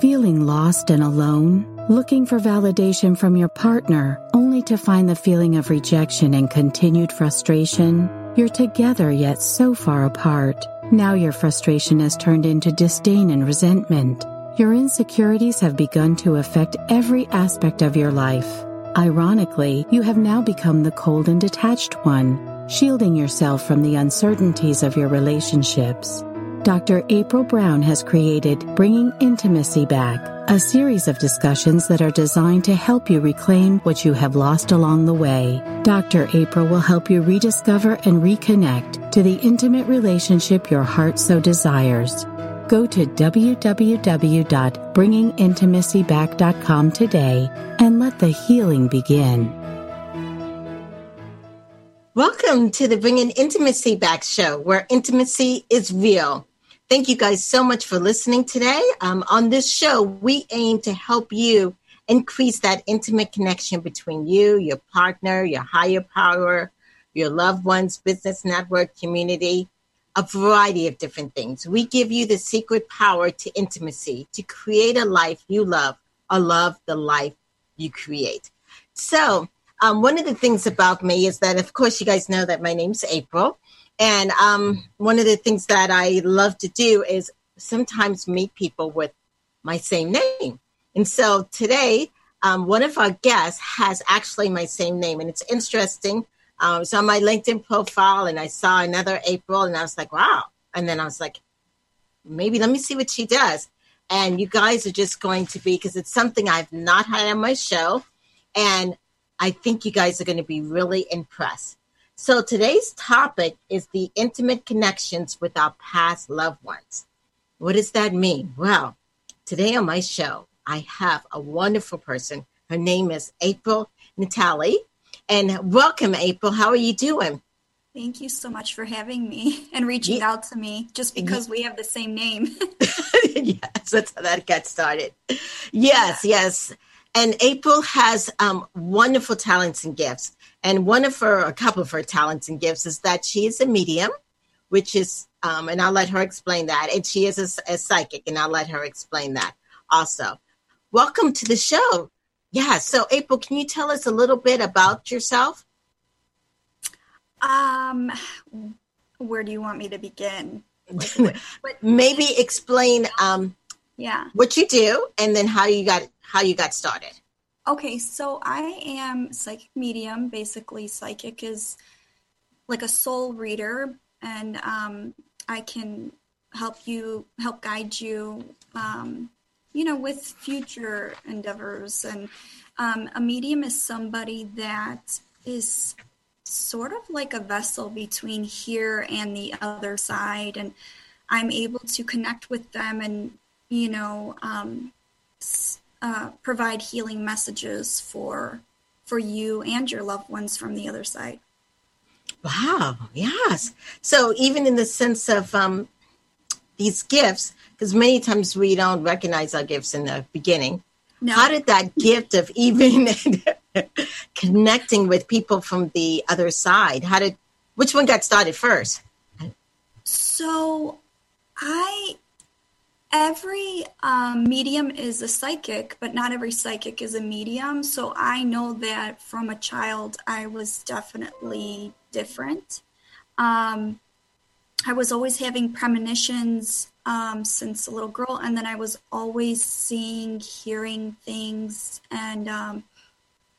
Feeling lost and alone? Looking for validation from your partner only to find the feeling of rejection and continued frustration? You're together yet so far apart. Now your frustration has turned into disdain and resentment. Your insecurities have begun to affect every aspect of your life. Ironically, you have now become the cold and detached one, shielding yourself from the uncertainties of your relationships. Dr. April Brown has created Bringing Intimacy Back, a series of discussions that are designed to help you reclaim what you have lost along the way. Dr. April will help you rediscover and reconnect to the intimate relationship your heart so desires. Go to www.bringingintimacyback.com today and let the healing begin. Welcome to the Bringing Intimacy Back show, where intimacy is real. Thank you guys so much for listening today. Um, on this show, we aim to help you increase that intimate connection between you, your partner, your higher power, your loved ones, business network, community, a variety of different things. We give you the secret power to intimacy to create a life you love or love the life you create. So, um, one of the things about me is that, of course, you guys know that my name's April. And um, one of the things that I love to do is sometimes meet people with my same name. And so today, um, one of our guests has actually my same name, and it's interesting. Um, it's on my LinkedIn profile, and I saw another April, and I was like, wow. And then I was like, maybe let me see what she does. And you guys are just going to be, because it's something I've not had on my show. And I think you guys are going to be really impressed. So today's topic is the intimate connections with our past loved ones. What does that mean? Well, today on my show, I have a wonderful person. Her name is April Natale. And welcome, April. How are you doing? Thank you so much for having me and reaching yeah. out to me just because yeah. we have the same name. yes, that's how that got started. Yes, yeah. yes. And April has um, wonderful talents and gifts. And one of her, a couple of her talents and gifts is that she is a medium, which is, um, and I'll let her explain that. And she is a, a psychic, and I'll let her explain that also. Welcome to the show. Yeah. So, April, can you tell us a little bit about yourself? Um, where do you want me to begin? Like, what, Maybe explain um, yeah what you do, and then how you got how you got started. Okay, so I am psychic medium. Basically, psychic is like a soul reader, and um, I can help you, help guide you, um, you know, with future endeavors. And um, a medium is somebody that is sort of like a vessel between here and the other side, and I'm able to connect with them and, you know, um, uh, provide healing messages for for you and your loved ones from the other side. Wow. Yes. So even in the sense of um, these gifts, because many times we don't recognize our gifts in the beginning. No. How did that gift of even connecting with people from the other side? How did which one got started first? So I every um, medium is a psychic, but not every psychic is a medium. So I know that from a child, I was definitely different. Um, I was always having premonitions um, since a little girl, and then I was always seeing, hearing things, and um,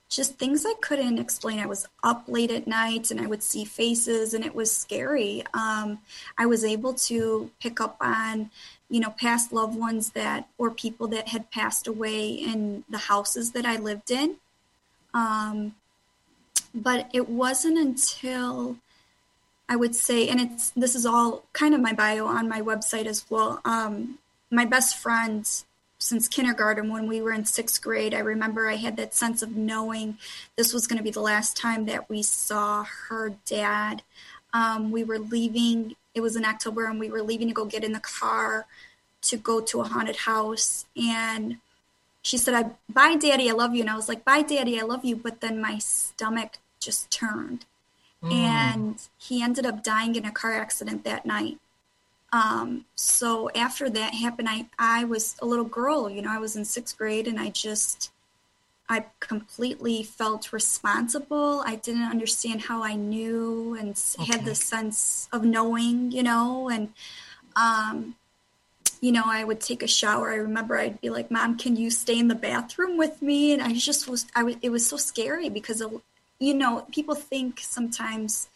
just things I couldn't explain. I was up late at night and I would see faces, and it was scary. Um, I was able to pick up on you know, past loved ones that or people that had passed away in the houses that I lived in. Um, but it wasn't until I would say, and it's this is all kind of my bio on my website as well. Um, my best friend since kindergarten, when we were in sixth grade, I remember I had that sense of knowing this was going to be the last time that we saw her dad. Um, we were leaving it was in October and we were leaving to go get in the car to go to a haunted house and she said, I bye daddy, I love you. And I was like, bye daddy, I love you. But then my stomach just turned. Mm. And he ended up dying in a car accident that night. Um, so after that happened, I, I was a little girl, you know, I was in sixth grade and I just, I completely felt responsible. I didn't understand how I knew and okay. had the sense of knowing, you know, and, um, you know, I would take a shower. I remember I'd be like, "Mom, can you stay in the bathroom with me?" And I just was, I was, it was so scary because, of, you know, people think sometimes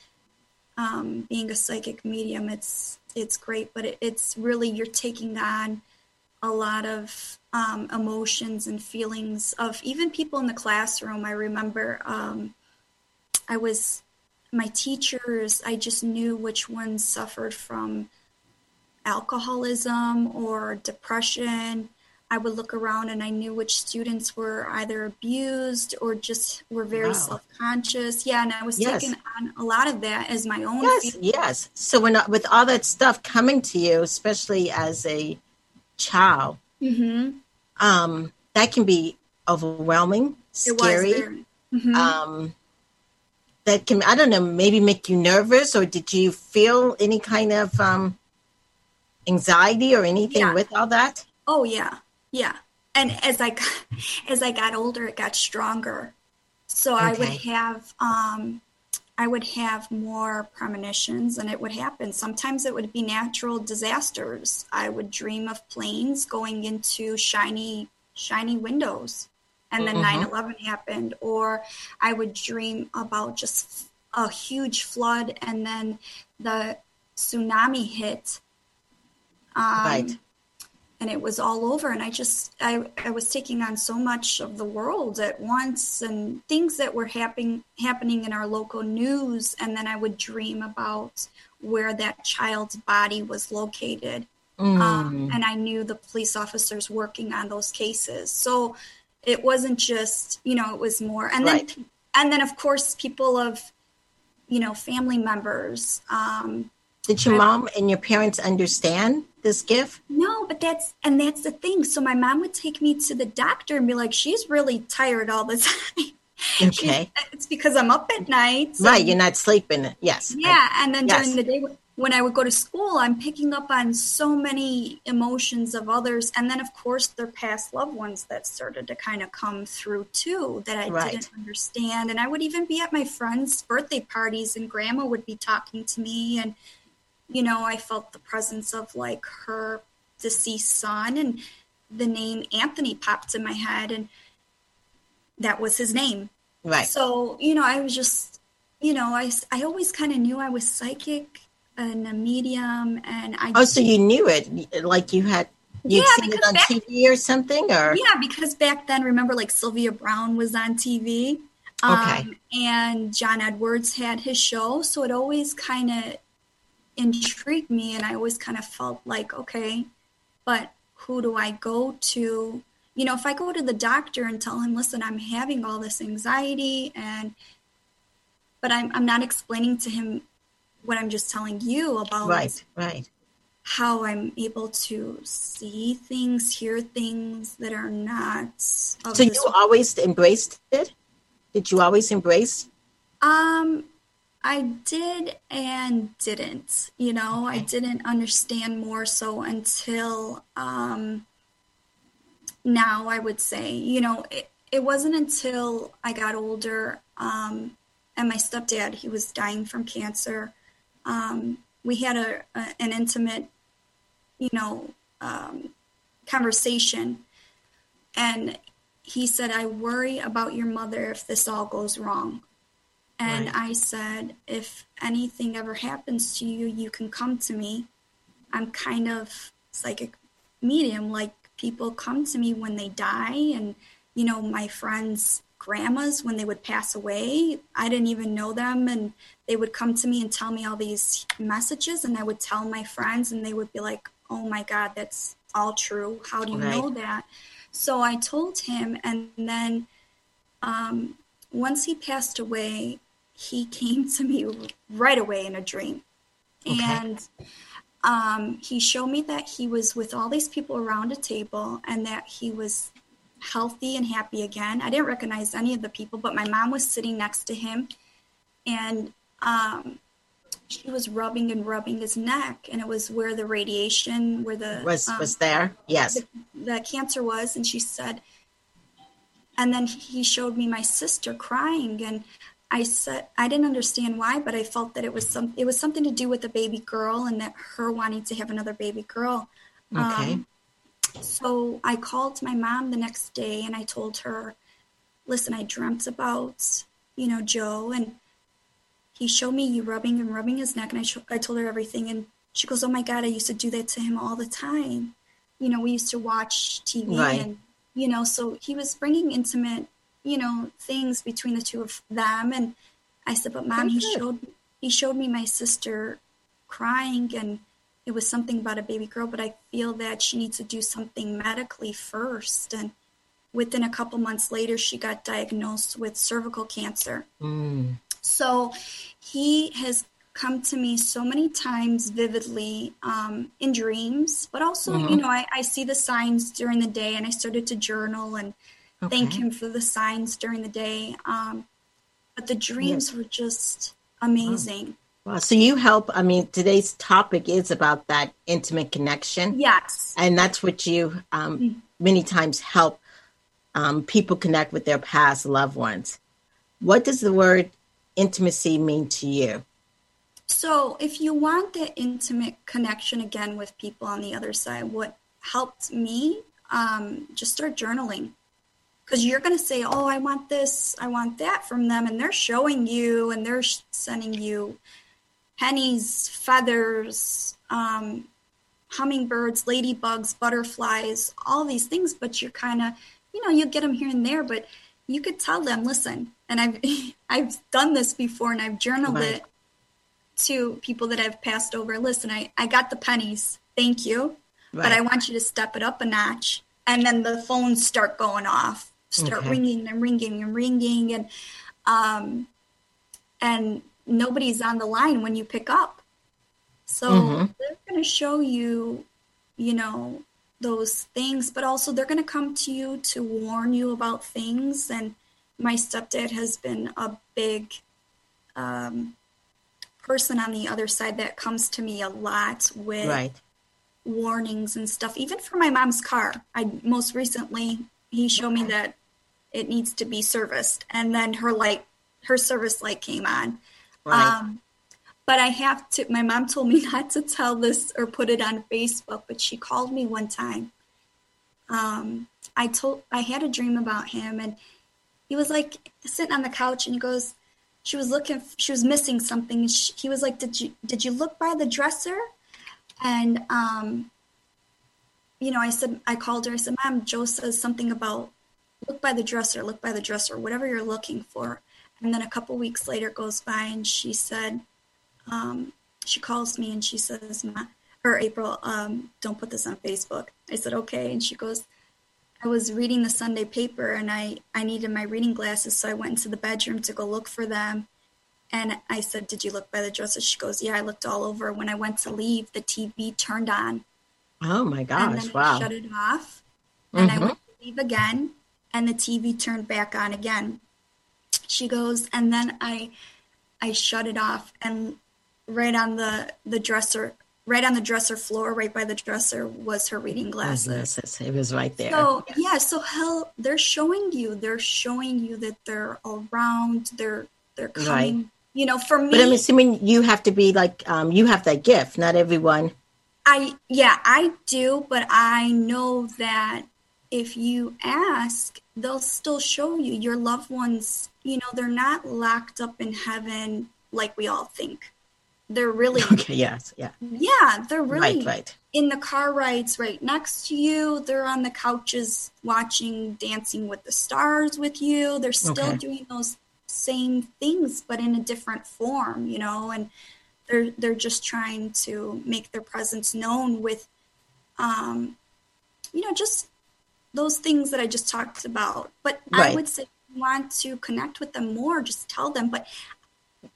um, being a psychic medium, it's it's great, but it, it's really you're taking on a lot of um, emotions and feelings of even people in the classroom. I remember um, I was my teachers. I just knew which ones suffered from alcoholism or depression. I would look around and I knew which students were either abused or just were very wow. self-conscious. Yeah, and I was yes. taking on a lot of that as my own. Yes, yes. So when with all that stuff coming to you, especially as a child, mm-hmm. um, that can be overwhelming, scary. Mm-hmm. Um, that can I don't know, maybe make you nervous, or did you feel any kind of um, anxiety or anything yeah. with all that? Oh yeah, yeah. And as I got, as I got older, it got stronger. So okay. I would have um, I would have more premonitions, and it would happen. Sometimes it would be natural disasters. I would dream of planes going into shiny shiny windows, and then mm-hmm. 9/11 happened. Or I would dream about just a huge flood, and then the tsunami hit um, right. And it was all over, and I just I, I was taking on so much of the world at once, and things that were happening happening in our local news, and then I would dream about where that child's body was located, mm. um, and I knew the police officers working on those cases. So it wasn't just you know it was more, and right. then and then of course people of you know family members. Um, Did your mom and your parents understand this gift? No, but that's and that's the thing. So my mom would take me to the doctor and be like, "She's really tired all the time." Okay, it's because I'm up at night. So right, you're not sleeping. Yes. Yeah, and then yes. during the day when I would go to school, I'm picking up on so many emotions of others, and then of course their past loved ones that started to kind of come through too that I right. didn't understand. And I would even be at my friends' birthday parties, and Grandma would be talking to me and you know, I felt the presence of like her deceased son and the name Anthony popped in my head and that was his name. Right. So, you know, I was just, you know, I, I always kind of knew I was psychic and a medium and I Oh, so you knew it like you had you'd yeah, seen it on back, TV or something or Yeah, because back then remember like Sylvia Browne was on TV. Okay. Um, and John Edwards had his show, so it always kind of intrigued me and I always kind of felt like, okay, but who do I go to? You know, if I go to the doctor and tell him, listen, I'm having all this anxiety and but I'm I'm not explaining to him what I'm just telling you about right, right. how I'm able to see things, hear things that are not. so you always embraced it? Did you always embrace? Um, I did and didn't. You know, I didn't understand more so until um, now, I would say. You know, it, it wasn't until I got older um, and my stepdad, he was dying from cancer. Um, we had a, a, an intimate, you know, um, conversation. And he said, I worry about your mother if this all goes wrong. And right. I said, if anything ever happens to you, you can come to me. I'm kind of psychic medium. Like people come to me when they die, and you know, my friends' grandmas when they would pass away, I didn't even know them, and they would come to me and tell me all these messages, and I would tell my friends, and they would be like, "Oh my God, that's all true. How do you right. know that?" So I told him, and then um, once he passed away, he came to me right away in a dream. Okay. And um, he showed me that he was with all these people around a table and that he was healthy and happy again. I didn't recognize any of the people, but my mom was sitting next to him. And um, she was rubbing and rubbing his neck, and it was where the radiation, where the was um, was there. Yes, the, the cancer was, and she said. And then he showed me my sister crying, and I said I didn't understand why, but I felt that it was some it was something to do with a baby girl, and that her wanting to have another baby girl. Okay. Um, so I called my mom the next day, and I told her, "Listen, I dreamt about you know Joe, and he showed me you rubbing and rubbing his neck, and I, sh- I told her everything. And she goes, Oh my God, I used to do that to him all the time. You know, we used to watch TV right. and, you know, so he was bringing intimate, you know, things between the two of them. And I said, But mom, he showed, he showed me my sister crying and it was something about a baby girl, but I feel that she needs to do something medically first. And within a couple months later, she got diagnosed with cervical cancer. Mm. So he has come to me so many times vividly um, in dreams, but also, mm-hmm. you know, I, I, see the signs during the day and I started to journal and okay. thank him for the signs during the day. Um, but the dreams were just amazing. Wow. So you help. I mean, today's topic is about that intimate connection. Yes. And that's what you um, mm-hmm. many times help um, people connect with their past loved ones. What does the word intimacy mean to you? So, if you want that intimate connection again with people on the other side, what helped me um, just start journaling because you're going to say, Oh, I want this, I want that from them. And they're showing you and they're sending you pennies, feathers, um, hummingbirds, ladybugs, butterflies, all these things. But you're kind of, you know, you get them here and there, but you could tell them, listen, and I've I've done this before and I've journaled right. it to people that I've passed over. Listen, I, I got the pennies. Thank you. Right. But I want you to step it up a notch. And then the phones start going off, start okay. ringing and ringing and ringing and um and nobody's on the line when you pick up. So mm-hmm. they're gonna show you, you know, those things, but also they're going to come to you to warn you about things. And my stepdad has been a big um, person on the other side that comes to me a lot with right. warnings and stuff. Even for my mom's car, I most recently he showed me that it needs to be serviced, and then her light, her service light came on. Right. Um, but I have to, my mom told me not to tell this or put it on Facebook, but she called me one time. Um, I told, I had a dream about him and he was like sitting on the couch and he goes, she was looking, she was missing something. She, he was like, did you, did you look by the dresser? And, um, you know, I said, I called her, I said, mom, Joe says something about look by the dresser, look by the dresser, whatever you're looking for. And then a couple weeks later goes by and she said, um, she calls me and she says, Ma, or April, um, don't put this on Facebook. I said, okay. And she goes, I was reading the Sunday paper and I, I needed my reading glasses. So I went into the bedroom to go look for them. And I said, Did you look by the dresser? She goes, Yeah, I looked all over. When I went to leave, the TV turned on. Oh my gosh. And then wow. I shut it off. And mm-hmm. I went to leave again. And the TV turned back on again. She goes, and then I I shut it off and right on the the dresser right on the dresser floor right by the dresser was her reading glasses it was right there so yeah so hell they're showing you they're showing you that they're around they're they're coming right. you know for me but i'm assuming you have to be like um, you have that gift not everyone i yeah i do but i know that if you ask they'll still show you your loved ones you know they're not locked up in heaven like we all think they're really okay. Yes, yeah, yeah. They're really right, right. in the car rides right next to you. They're on the couches watching Dancing with the Stars with you. They're still okay. doing those same things, but in a different form, you know. And they're they're just trying to make their presence known with, um, you know, just those things that I just talked about. But right. I would say, you want to connect with them more, just tell them, but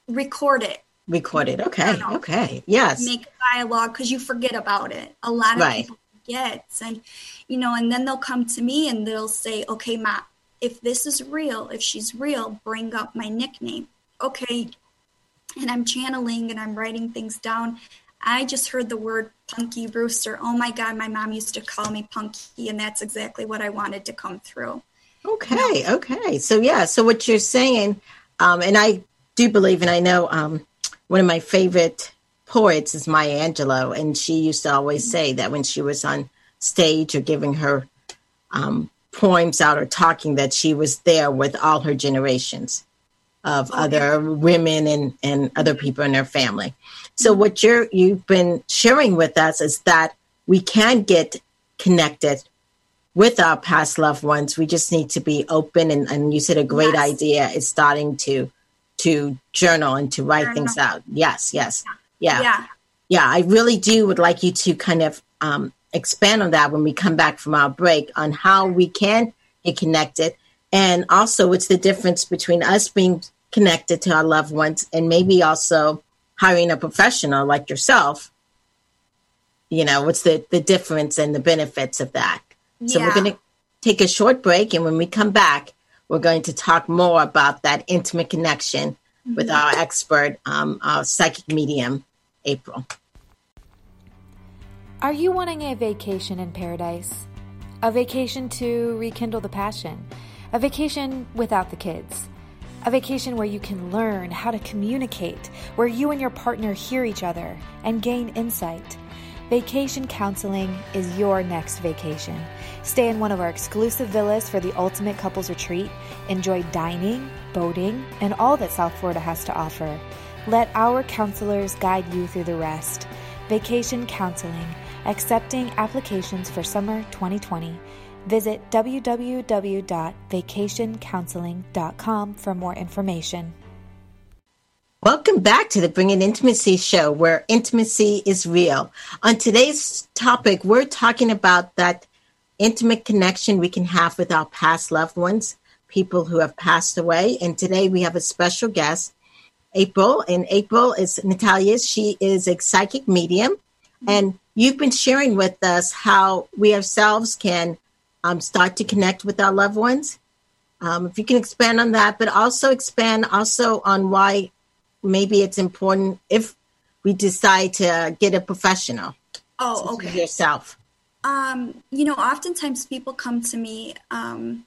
record it Record it. Okay. Okay. Yes. Make a dialogue because you forget about it. A lot of right. people forget. And, you know, and then they'll come to me and they'll say, okay, Ma, if this is real, if she's real, bring up my nickname. Okay. and I'm channeling and I'm writing things down, I just heard the word punky Brewster. Oh my God, my mom used to call me punky, and that's exactly what I wanted to come through. Okay, okay. So, yeah, so what you're saying, um, and I do believe, and I know um, one of my favorite poets is Maya Angelou, and she used to always say that when she was on stage or giving her um, poems out or talking, that she was there with all her generations of okay. other women and, and other people in their family. So mm-hmm. what you're you've been sharing with us is that we can get connected with our past loved ones. We just need to be open and, and you said a great yes. idea is starting to to journal and to write journal. things out. Yes, yes. Yeah. yeah. Yeah. I really do would like you to kind of um, expand on that when we come back from our break on how we can get connected. And also, it's the difference between us being connected to our loved ones and maybe also hiring a professional like yourself. You know, what's the, the difference and the benefits of that? Yeah. So, we're going to take a short break. And when we come back, we're going to talk more about that intimate connection mm-hmm. with our expert, um, our psychic medium, April. Are you wanting a vacation in paradise? A vacation to rekindle the passion? A vacation without the kids? A vacation where you can learn how to communicate, where you and your partner hear each other and gain insight? Vacation counseling is your next vacation. Stay in one of our exclusive villas for the ultimate couples retreat. Enjoy dining, boating, and all that South Florida has to offer. Let our counselors guide you through the rest. Vacation counseling, accepting applications for summer 2020. Visit www.vacationcounseling.com for more information. Welcome back to the Bringing Intimacy show where intimacy is real. On today's topic, we're talking about that intimate connection we can have with our past loved ones, people who have passed away. And today we have a special guest, April. And April is Natalia. She is a psychic medium. Mm-hmm. And you've been sharing with us how we ourselves can um, start to connect with our loved ones. Um, if you can expand on that, but also expand also on why maybe it's important if we decide to get a professional. Oh, okay. Yourself. Um, you know, oftentimes people come to me um,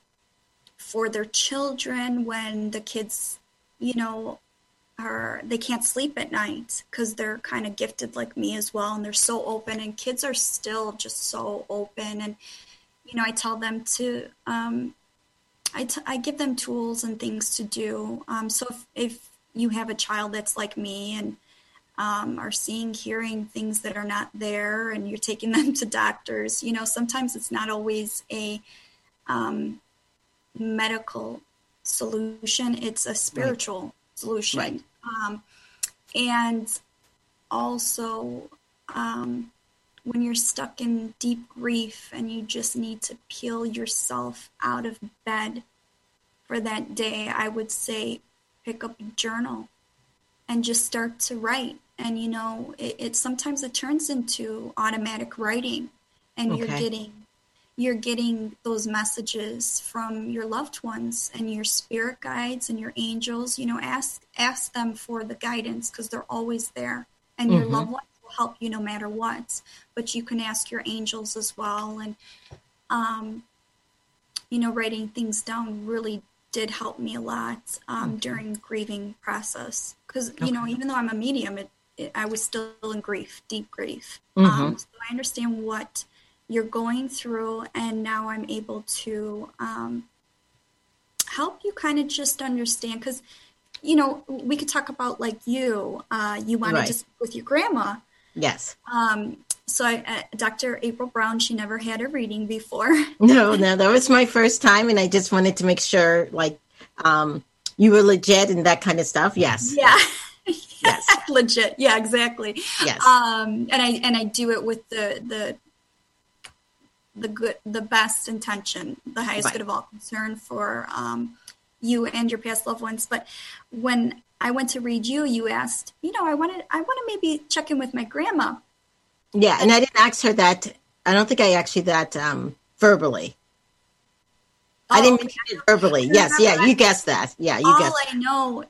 for their children when the kids, you know, are they can't sleep at night because they're kind of gifted like me as well, and they're so open. And kids are still just so open, and you know, I tell them to. Um, I, t- I give them tools and things to do. Um, so if, if you have a child that's like me and um, are seeing, hearing things that are not there, and you're taking them to doctors. You know, sometimes it's not always a um, medical solution; it's a spiritual right. solution. Right. Um, and also, um, when you're stuck in deep grief and you just need to peel yourself out of bed for that day, I would say pick up a journal and just start to write. And you know, it, it sometimes it turns into automatic writing, and okay. you're getting you're getting those messages from your loved ones and your spirit guides and your angels. You know, ask ask them for the guidance because they're always there, and mm-hmm. your loved ones help you no matter what. But you can ask your angels as well, and um, you know, writing things down really did help me a lot um, during grieving process because okay. you know even though i'm a medium it, it, i was still in grief deep grief mm-hmm. um, so i understand what you're going through and now i'm able to um, help you kind of just understand because you know we could talk about like you uh, you wanted right. to speak with your grandma yes um, so I, uh, Dr. April Brown, she never had a reading before. no, no, that was my first time, and I just wanted to make sure, like, um, you were legit and that kind of stuff. Yes. Yeah. yes. legit. Yeah, exactly. Yes. Um, and I and I do it with the the the good, the best intention, the highest right. good of all concern for um, you and your past loved ones. But when I went to read you, you asked, you know, I wanted, I want to maybe check in with my grandma. Yeah, and I didn't ask her that. I don't think I asked you that um, verbally. Oh, I didn't mention it verbally. Yes, yeah, you guessed that. Yeah, you all guessed. All I know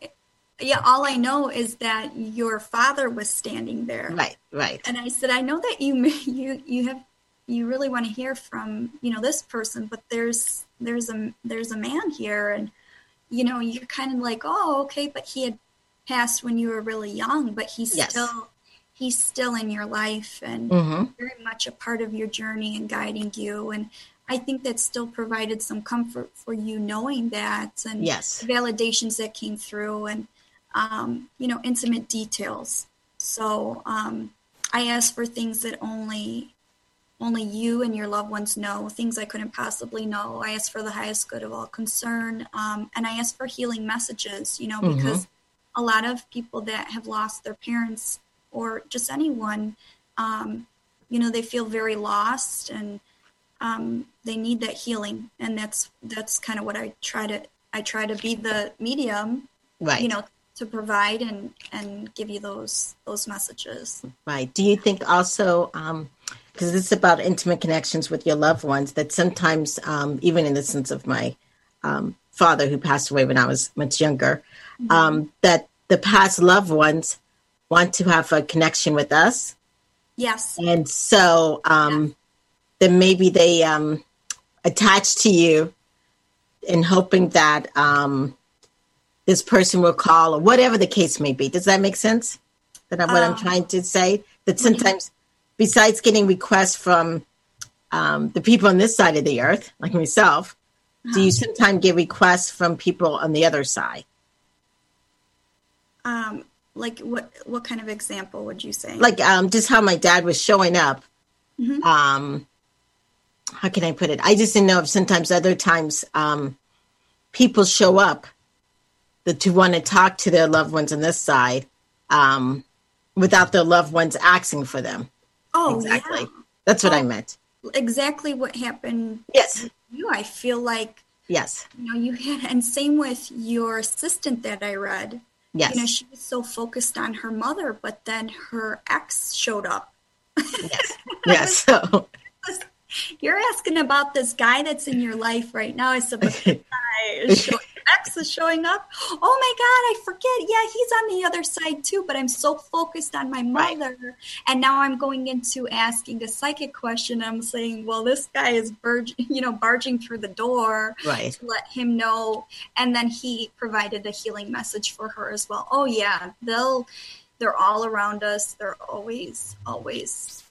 yeah, all I know is that your father was standing there. Right, right. And I said, I know that you you you have you really want to hear from you know this person, but there's there's a there's a man here, and you know you're kind of like, oh, okay, but he had passed when you were really young, but he's Yes. still he's still in your life and hmm very much a part of your journey and guiding you and i think that still provided some comfort for you knowing that and Yes. validations that came through and um, you know intimate details so um, i asked for things that only only you and your loved ones know things i couldn't possibly know i asked for the highest good of all concern um, and i asked for healing messages you know Mhm. because a lot of people that have lost their parents or just anyone um, you know they feel very lost and um, they need that healing and that's that's kind of what i try to i try to be the medium Right. you know to provide and and give you those those messages Right. Do you think also, because it's about intimate connections with your loved ones, that sometimes, um, even in the sense of my um, father who passed away when I was much younger, um, that the past loved ones want to have a connection with us, yes and so um, then maybe they um, attach to you in hoping that um, this person will call or whatever the case may be. Does that make sense? That what I'm Um, trying to say? That sometimes, besides getting requests from um, the people on this side of the earth, like myself, do you sometimes get requests from people on the other side? um like what what kind of example would you say Like um, just how my dad was showing up. Mhm. Um, how can I put it? I just didn't know if sometimes other times um, people show up that to want to talk to their loved ones on this side um, without their loved ones asking for them. Oh exactly. yeah. That's what I Oh. meant. exactly what happened Yes. to you i feel like Yes. you know you had and same with your assistant that i read Yes. you know she was so focused on her mother but then her ex showed up yes. Yes. So you're asking about this guy that's in your life right now i said but this guy ex is showing up. Oh my god i forget. Yeah he's on the other side too but i'm so focused on my Right. mother. And now i'm going into asking a psychic question. I'm saying well this guy is barg- you know barging through the door right. to let him know. And then he provided a healing message for her as well. Oh yeah they'll they're all around us. They're always always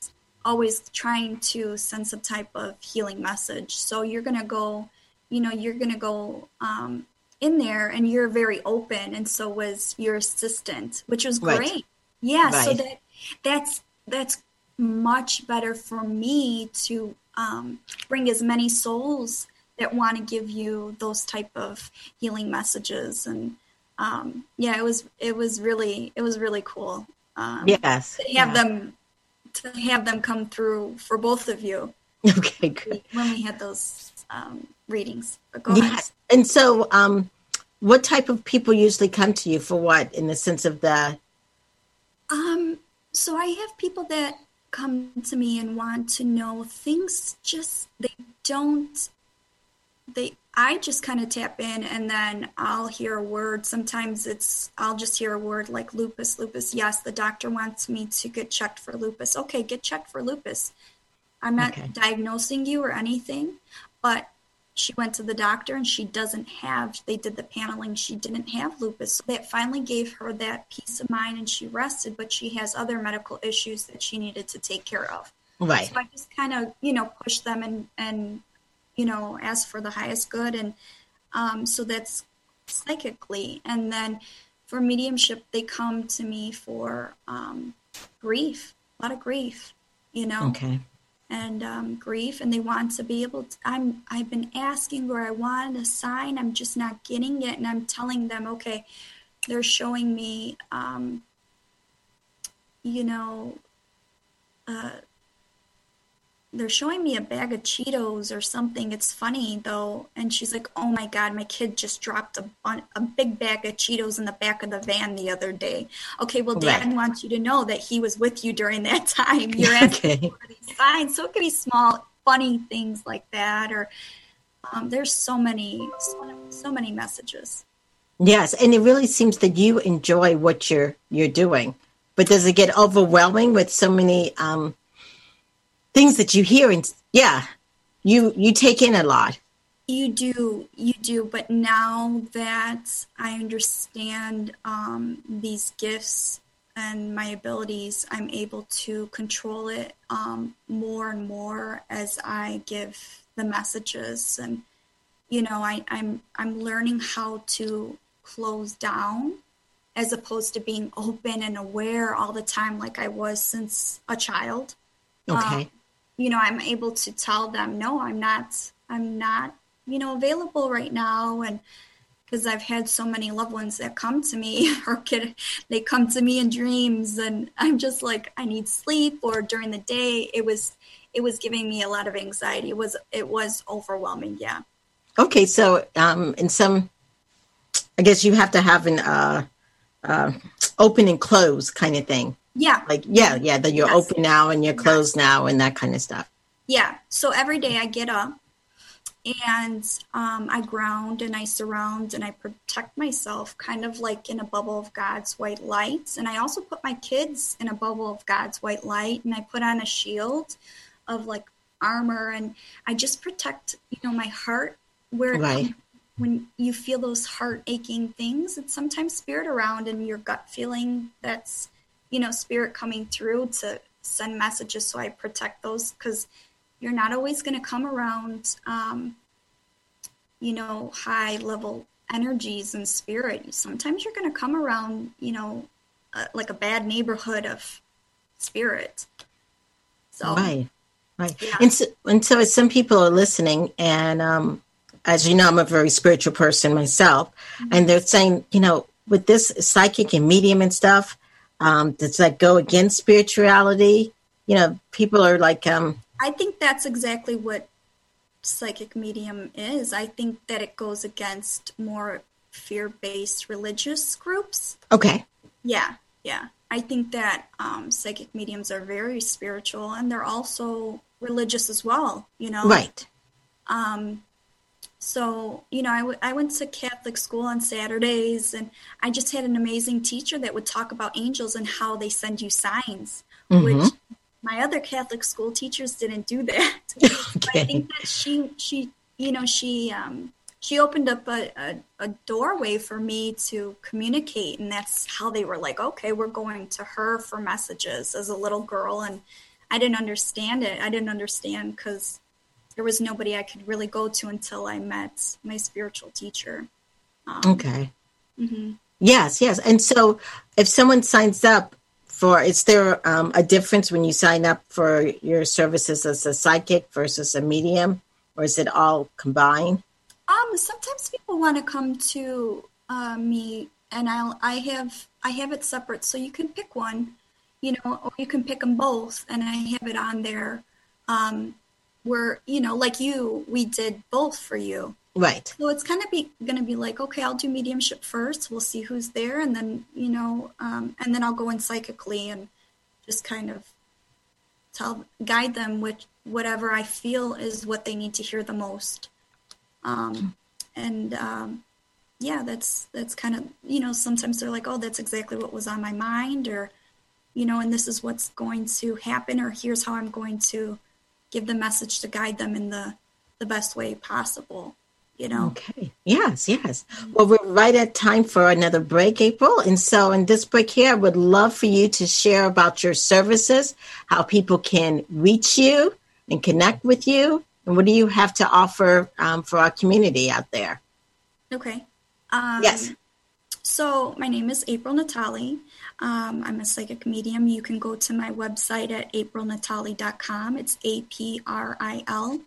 always trying to send some type of healing message. So you're gonna go you know you're gonna go um, in there and you're very open and so was your assistant which was Right. great yeah so that that's that's much better for me to um, bring as many souls that want to give you those type of healing messages and um, yeah it was it was really it was really cool um, Yes. to have Yeah. them to have them come through for both of you Okay. Good. when we had those um, readings but go ahead Yes. And so, um, what type of people usually come to you for what? In the sense of the Um, so I have people that come to me and want to know things just they don't they I just kind of tap in and then I'll hear a word. Sometimes it's I'll just hear a word like lupus, lupus. Yes, the doctor wants me to get checked for lupus. Okay, get checked for lupus. I'm not Okay. diagnosing you or anything, but she went to the doctor and she doesn't have they did the paneling she didn't have lupus so that finally gave her that peace of mind and she rested but she has other medical issues that she needed to take care of right. so i just kind of you know push them and and you know ask for the highest good and um, so that's psychically and then for mediumship they come to me for um, grief a lot of grief you know Okay. And um, grief and they want to be able to i'm i've been asking where i want a sign i'm just not getting it and i'm telling them okay they're showing me um, you know uh, they're showing me a bag of cheetos or something it's funny though and she's like oh my god my kid just dropped a, bun- a big bag of cheetos in the back of the van the other day okay well dad Right. wants you to know that he was with you during that time you're asking Okay. for these signs. So it could be small, funny things like that, or um, there's so many, so, so many messages. Yes, and it really seems that you enjoy what you're you're doing. But does it get overwhelming with so many um, things that you hear? And yeah, you you take in a lot. You do, you do. But now that I understand um, these gifts and my abilities, I'm able to control it um, more and more as I give the messages. And you know, I, I'm I'm learning how to close down as opposed to being open and aware all the time like I was since a child. Okay. Um, you know, I'm able to tell them, no, I'm not, I'm not, you know, available right now. And because I've had so many loved ones that come to me or kid, they come to me in dreams and I'm just like, I need sleep or during the day. It was, it was giving me a lot of anxiety. It was, it was overwhelming. Yeah. Okay. So, um, in some, I guess you have to have an, uh, uh, open and close kind of thing. Yeah. Like, yeah, yeah, that you're yes. open now and you're closed yes. now and that kind of stuff. Yeah. So every day I get up and um, I ground and I surround and I protect myself kind of like in a bubble of God's white light. And I also put my kids in a bubble of God's white light and I put on a shield of like armor and I just protect, you know, my heart where right. when you feel those heart aching things, it's sometimes spirit around and your gut feeling that's you know, spirit coming through to send messages. So I protect those because you're not always going to come around, um, you know, high level energies and spirit. Sometimes you're going to come around, you know, uh, like a bad neighborhood of spirit. So, right, right. Yeah. And, so, and so, as some people are listening, and um, as you know, I'm a very spiritual person myself, mm-hmm. and they're saying, you know, with this psychic and medium and stuff, um, does that go against spirituality? You know, people are like, um, I think that's exactly what psychic medium is. I think that it goes against more fear based religious groups. Okay. Yeah, yeah. I think that um, psychic mediums are very spiritual and they're also religious as well, you know? Right. Um, so, you know, I, w- I went to Catholic school on Saturdays, and I just had an amazing teacher that would talk about angels and how they send you signs, mm-hmm. which my other Catholic school teachers didn't do that. okay. I think that she, she, you know, she, um, she opened up a, a, a, doorway for me to communicate, and that's how they were like, okay, we're going to her for messages as a little girl, and I didn't understand it. I didn't understand because there was nobody I could really go to until I met my spiritual teacher. Um, okay. Mm-hmm. Yes, yes. And so if someone signs up for, is there um, a difference when you sign up for your services as a psychic versus a medium, or is it all combined? Um, sometimes people want to come to uh, me, and I'll I have I have it separate, so you can pick one, you know, or you can pick them both, and I have it on there. Um, we're you know like you we did both for you. Right. So it's kind of be going to be like okay i'll do mediumship first we'll see who's there and then you know um, and then i'll go in psychically and just kind of tell guide them with whatever i feel is what they need to hear the most. Um, and um, yeah that's that's kind of you know sometimes they're like oh that's exactly what was on my mind or you know and this is what's going to happen or here's how i'm going to give the message to guide them in the the best way possible you know? Okay. Yes yes. Well we're right at time for another break april. And so in this break here i would love for you to share about your services how people can reach you and connect with you. And what do you have to offer um, for our community out there? Okay. Um, yes. so my name is april natale um, I'm a psychic medium. You can go to my website at aprilnatale.com. It's A P R I L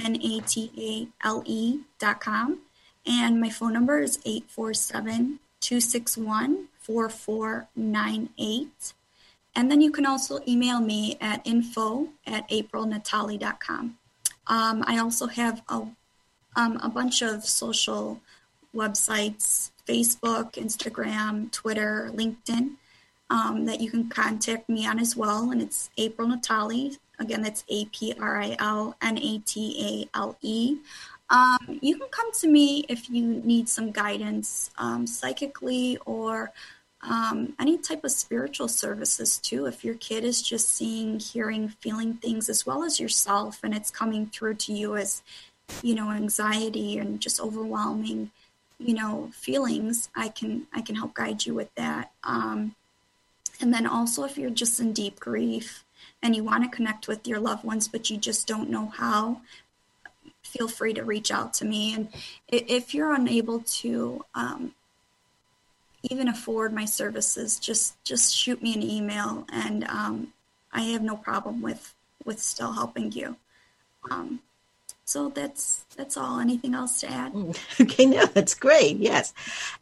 N A T A L E.com. And my phone number is 847 261 4498. And then you can also email me at info at aprilnatale.com. Um, I also have a, um, a bunch of social websites Facebook, Instagram, Twitter, LinkedIn um, that you can contact me on as well. And it's April Natale. Again, that's A P R I L N A T A L E. Um, you can come to me if you need some guidance um, psychically or um, any type of spiritual services too. If your kid is just seeing, hearing, feeling things as well as yourself, and it's coming through to you as, you know, anxiety and just overwhelming, you know, feelings, I can I can help guide you with that. Um, and then also, if you're just in deep grief and you want to connect with your loved ones, but you just don't know how, feel free to reach out to me. And if you're unable to um, even afford my services, just just shoot me an email, and um, I have no problem with with still helping you. Um, so that's that's all. Anything else to add? Okay, no, that's great. Yes,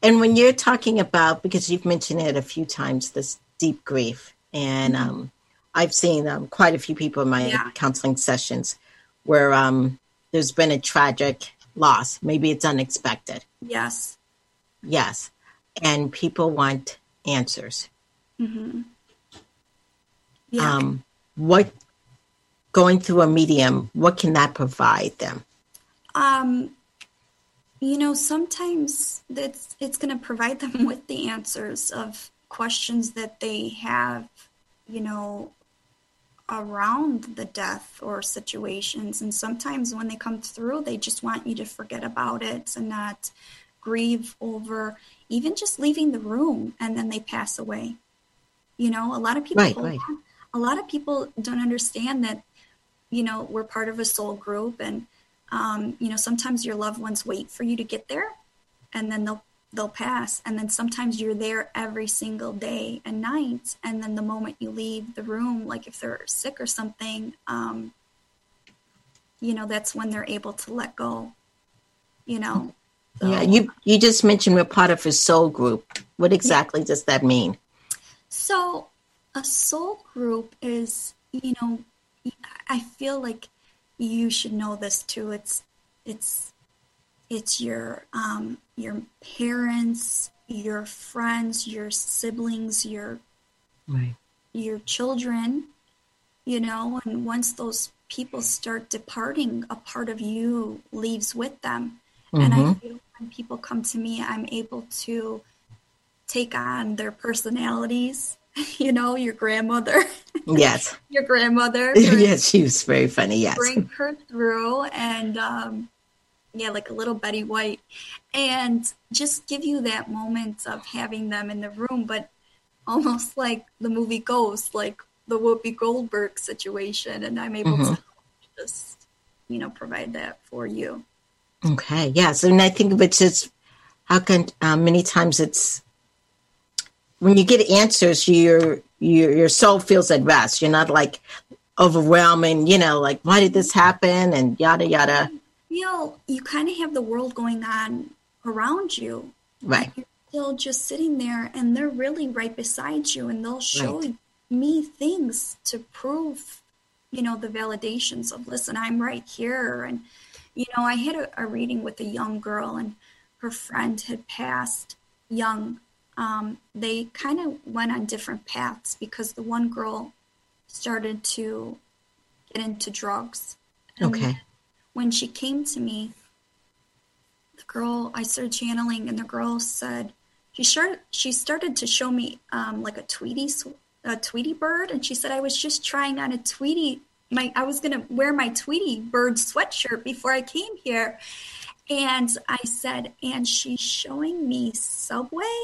and when you're talking about because you've mentioned it a few times, this deep grief, and mm-hmm. um, I've seen um, quite a few people in my yeah. counseling sessions where um, there's been a tragic loss. Maybe it's unexpected. Yes. Yes, and people want answers. Mm-hmm. Yeah. Um, what going through a medium? What can that provide them? Um, you know, sometimes it's it's going to provide them with the answers of questions that they have. You know, around the death or situations. And sometimes when they come through, they just want you to forget about it and not grieve over even just leaving the room and then they pass away. You know, a lot of people right, right. a lot of people don't understand that, you know, we're part of a soul group and um, you know, sometimes your loved ones wait for you to get there and then they'll they'll pass and then sometimes you're there every single day and night and then the moment you leave the room like if they're sick or something um, you know that's when they're able to let go you know so, yeah, you you just mentioned we're part of a soul group. What exactly yeah. does that mean? So, a soul group is, you know, I feel like you should know this too. It's it's it's your um, your parents, your friends, your siblings, your right. your children. You know, and once those people start departing, a part of you leaves with them. Mm-hmm. And I mm-hmm. feel when people come to me, I'm able to take on their personalities. You know, your grandmother. Yes. your grandmother. yes, she was very funny. Yes. Bring her through and, um, yeah, like a little Betty White, and just give you that moment of having them in the room, but almost like the movie Ghost, like the Whoopi Goldberg situation, and I'm able mm-hmm. to just, you know, provide that for you. Okay, yeah. So, and I think of it just how can uh, many times it's when you get answers, your your your soul feels at rest. You're not like overwhelming, you know, like why did this happen and yada yada. You feel you kind of have the world going on around you, right? You're still just sitting there, and they're really right beside you, and they'll show right. me things to prove, you know, the validations of listen, I'm right here, and you know, I had a, a reading with a young girl, and her friend had passed young. Um, they kind of went on different paths because the one girl started to get into drugs. Okay. When she came to me, the girl I started channeling, and the girl said she started she started to show me um, like a Tweety a Tweety bird, and she said I was just trying on a Tweety my I was gonna wear my Tweety bird sweatshirt before I came here. And I said, and she's showing me Subway.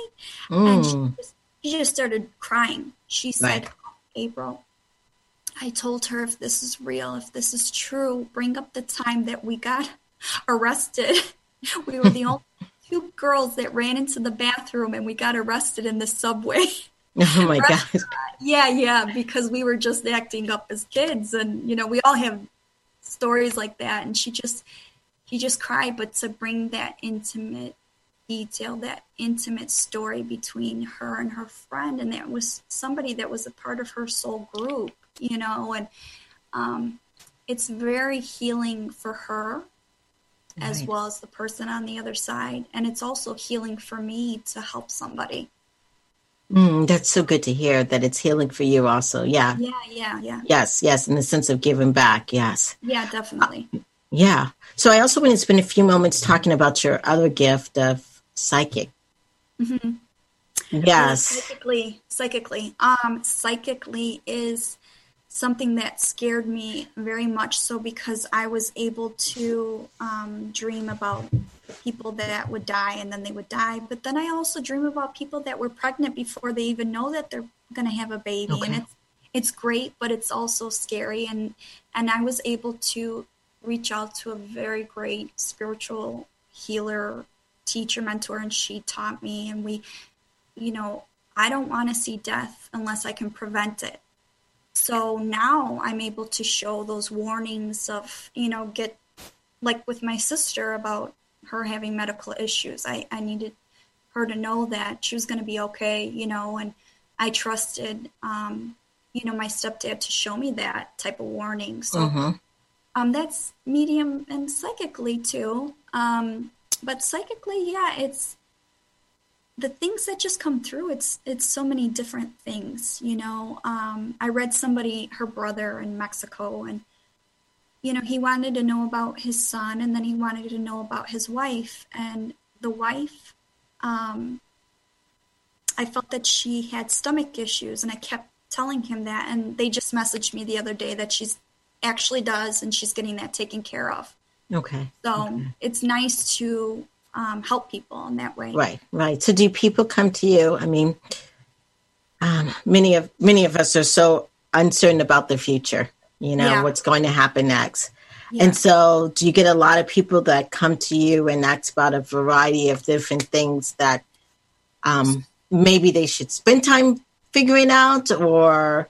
Mm. And she mm. just, she just, started crying. She said, right. April, I told her if this is real, if this is true, bring up the time that we got arrested. we were the only two girls that ran into the bathroom and we got arrested in the subway. Oh my god. Yeah, yeah, because we were just acting up as kids and you know, we all have stories like that and she just he just cried but to bring that intimate detail, that intimate story between her and her friend and that was somebody that was a part of her soul group, you know, and um it's very healing for her right. as well as the person on the other side and it's also healing for me to help somebody Mm, that's so good to hear that it's healing for you also. Yeah. Yeah, yeah, yeah. Yes, yes, in the sense of giving back. Yes. Yeah, definitely. Uh, Yeah. So I also want to spend a few moments talking about your other gift of psychic. Mm-hmm. Yes. psychically, psychically. Um, psychically is something that scared me very much so because I was able to um, dream about people that would die and then they would die. But then I also dream about people that were pregnant before they even know that they're going to have a baby. Okay. And it's, it's great, but it's also scary. And, and I was able to reach out to a very great spiritual healer, teacher, mentor, and she taught me. And we, you know, I don't want to see death unless I can prevent it. So now I'm able to show those warnings of, you know, get like with my sister about her having medical issues. I, I needed her to know that she was going to be okay, you know, and I trusted, um, you know, my stepdad to show me that type of warning. So Mhm. um, that's medium and psychically too. Um, but psychically, yeah, it's the things that just come through. It's it's so many different things, you know. Um, I read somebody, her brother in Mexico, and you know he wanted to know about his son, and then he wanted to know about his wife, and the wife. Um, I felt that she had stomach issues, and I kept telling him that. And they just messaged me the other day that she's actually does, and she's getting that taken care of. Okay. So it's nice to um, help people in that way. Right, right. So do people come to you? I mean, um, many of many of us are so uncertain about the future. You know Yeah. what's going to happen next. Yeah. And so, do you get a lot of people that come to you and ask about a variety of different things that um, maybe they should spend time figuring out, or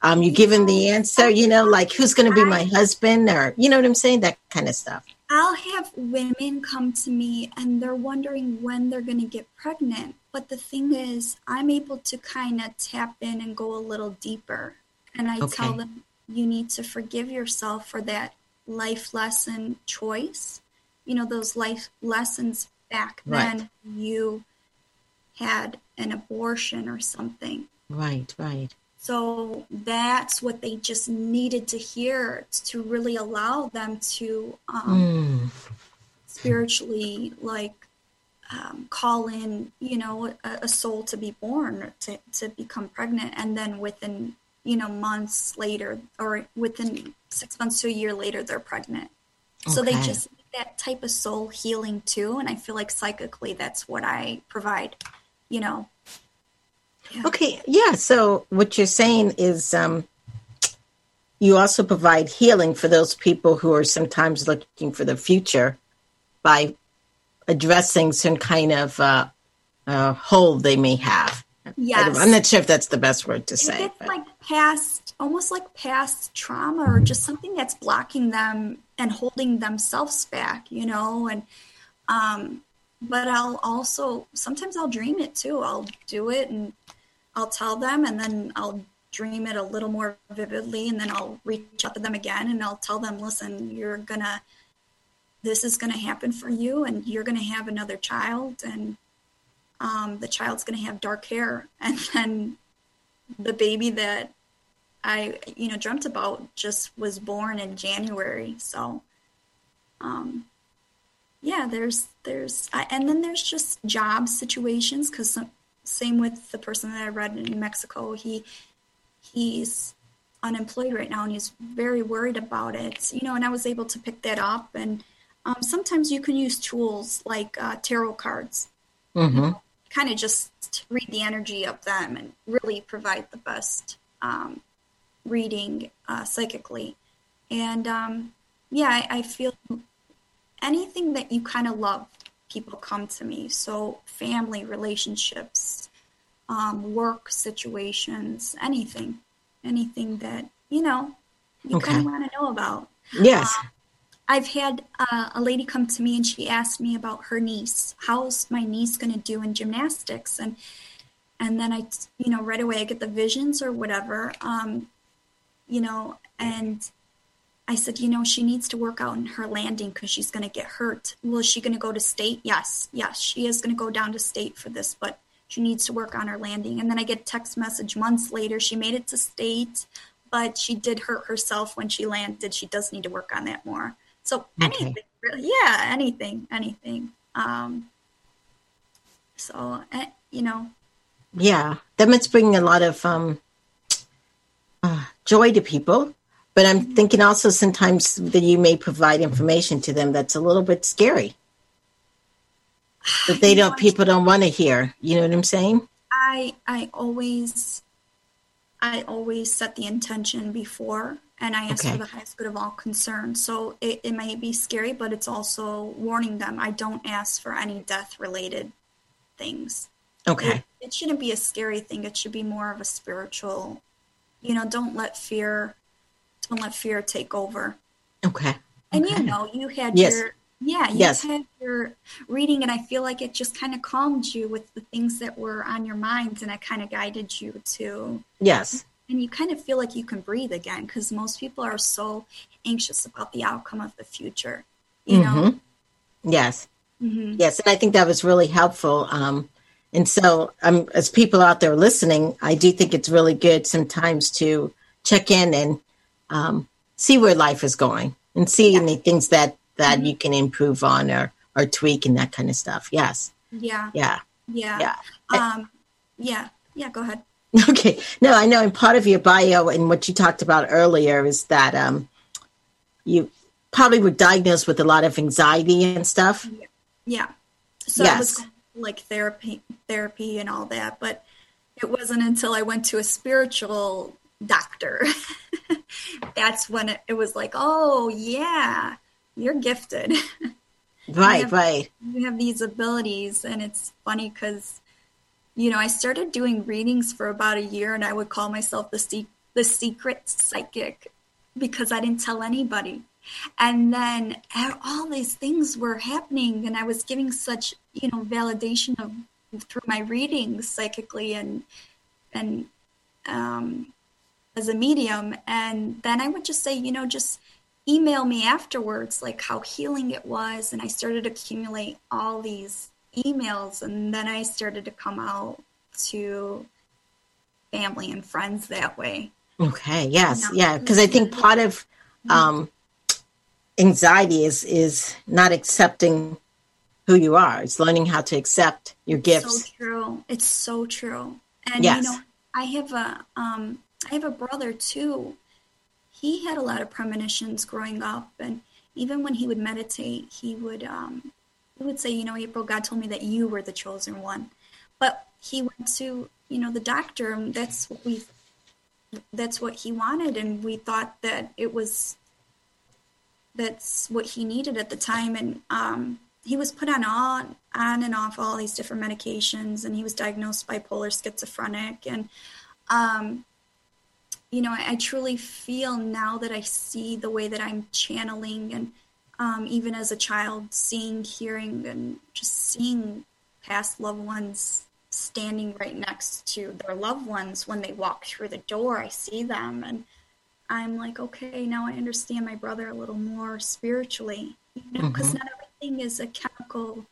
um, you give them the answer? You know, like who's going to be my husband, or you know what I'm saying? That kind of stuff. I'll have women come to me and they're wondering when they're going to get pregnant. But the thing is, I'm able to kind of tap in and go a little deeper. And I tell them, you need to forgive yourself for that life lesson choice. You know, those life lessons back Right. then you had an abortion or something. Right, right. So that's what they just needed to hear to really allow them to um, Mm, spiritually like um, call in, you know, a, a soul to be born, to, to become pregnant, and then within, you know, months later or within six months to a year later, they're pregnant. So they just that type of soul healing too. And I feel like psychically, that's what I provide, you know. Okay, yeah. So what you're saying is um, you also provide healing for those people who are sometimes looking for the future by addressing some kind of uh, uh, hole they may have. Yes. I'm not sure if that's the best word to say. it's but- like past, almost like past trauma or just something that's blocking them and holding themselves back, you know, and, um, but I'll also, sometimes I'll dream it too. I'll do it and I'll tell them and then I'll dream it a little more vividly and then I'll reach out to them again and I'll tell them, listen, you're gonna, this is gonna happen for you and you're gonna have another child and um, the child's to have dark hair. And then the baby that i you know dreamt about just was born in january so um yeah there's there's I, and then there's just job situations because same with the person that i read in New mexico he he's unemployed right now and he's very worried about it you know and i was able to pick that up and um, sometimes you can use tools like uh, tarot cards Mhm. kind of just read the energy of them and really provide the best um, reading uh, psychically. And um, yeah, I, I feel anything that you kind of love, people come to me. So family relationships, um, work situations, anything, anything that you know you Okay. kind of want to know about. Yes. I've had uh, a lady come to me and she asked me about her niece. How's my niece going to do in gymnastics? And and then I, you know, right away I get the visions or whatever, um, you know, and I said, you know, she needs to work out in her landing because she's going to get hurt. Well, is she going to go to state? Yes, yes, she is going to go down to state for this, but she needs to work on her landing. And then I get a text message months later. She made it to state, but she did hurt herself when she landed. She does need to work on that more. So anything, okay. really, yeah, anything, anything. Um, so eh, you know, yeah, that must bring a lot of um, uh, joy to people. But I'm thinking also sometimes that you may provide information to them that's a little bit scary. That they don't people don't want to hear. You know what i'm saying? I i always i always set the intention before and i ask okay. for the highest good of all concerned so it, it may be scary but it's also warning them i don't ask for any death related things okay. it, it shouldn't be a scary thing. It should be more of a spiritual you know don't let fear don't let fear take over okay and okay. you know you had yes. your yeah, you yes. had your reading, and I feel like it just kind of calmed you with the things that were on your minds, and it kind of guided you to. Yes. And you kind of feel like you can breathe again because most people are so anxious about the outcome of the future. You mm-hmm. know. Yes. Mm-hmm. Yes, and I think that was really helpful. Um, and so, um, as people out there listening, I do think it's really good sometimes to check in and um, see where life is going and see yeah. any things that that mm-hmm. you can improve on or or tweak and that kind of stuff. Yes. Yeah. Yeah. Yeah. Yeah. Um, yeah. Yeah. Go ahead. Okay. No, I know. And part of your bio and what you talked about earlier is that um, you probably were diagnosed with a lot of anxiety and stuff. Yeah. yeah. So yes. it was like therapy, therapy, and all that, but it wasn't until I went to a spiritual doctor that's when it, it was like, oh yeah, you're gifted. Right, you have, right. You have these abilities, and it's funny because, you know, I started doing readings for about a year, and I would call myself the se- the secret psychic because I didn't tell anybody. And then all these things were happening, and I was giving such, you know, validation of through my readings psychically and and um, as a medium. And then I would just say, you know, just email me afterwards like how healing it was and i started to accumulate all these emails and then i started to come out to family and friends that way okay yes yeah because i think part of mm-hmm. um, anxiety is is not accepting who you are it's learning how to accept your gifts so true it's so true and yes. you know i have a um i have a brother too. He had a lot of premonitions growing up and even when he would meditate he would um, he would say you know april god told me that you were the chosen one. But he went to you know the doctor and that's what we that's what he wanted and we thought that it was that's what he needed at the time and um, he was put on on on and off all these different medications and he was diagnosed bipolar schizophrenic and um, you know, I, I, truly feel now that I see the way that I'm channeling and um, even as a child, seeing, hearing, and just seeing past loved ones standing right next to their loved ones when they walk through the door. I see them and I'm like, okay, now I understand my brother a little more spiritually, you know, because mm-hmm. not everything is a chemical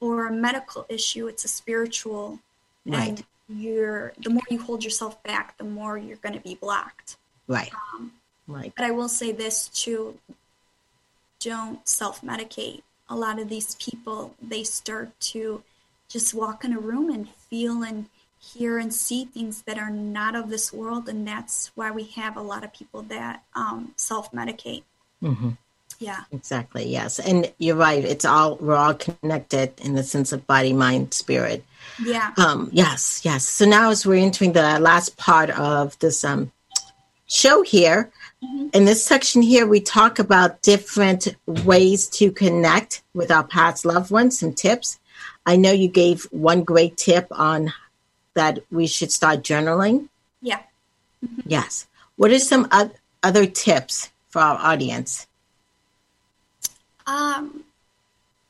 or a medical issue, it's a spiritual. Right. And you're the more you hold yourself back, the more you're going to be blocked. Right. Um, right. But I will say this too: don't self-medicate. A lot of these people they start to just walk in a room and feel and hear and see things that are not of this world, and that's why we have a lot of people that um, self-medicate. Mm-hmm. Yeah. Exactly. Yes. And you're right. It's all, we're all connected in the sense of body, mind, spirit. Yeah. Um, yes. Yes. So now as we're entering the last part of this um, show here, mm-hmm. in this section here, we talk about different ways to connect with our past loved ones, some tips. I know you gave one great tip on that we should start journaling. Yeah. Mm-hmm. Yes. What are some other tips for our audience? Um,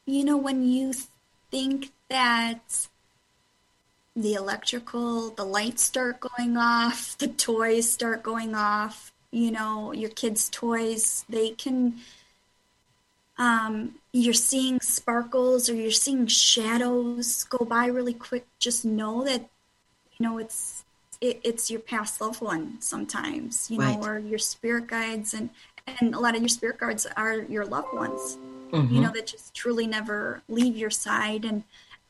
you know, when you think that the electrical, the lights start going off, the toys start going off, you know, your kids' toys, they can, um, you're seeing sparkles or you're seeing shadows go by really quick. Just know that, you know, it's, it, it's your past loved one sometimes, you know, right. or your spirit guides and and a lot of your spirit guards are your loved ones Mm-hmm. you know that just truly never leave your side and